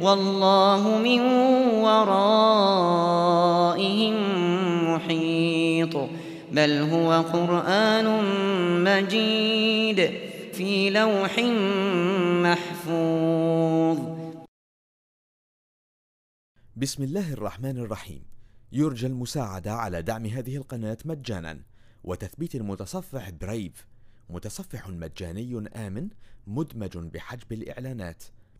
والله من ورائهم محيط. بل هو قرآن مجيد في لوح محفوظ. بسم الله الرحمن الرحيم. يرجى المساعدة على دعم هذه القناة مجانا. وتثبيت المتصفح برايف متصفح مجاني آمن مدمج بحجب الإعلانات.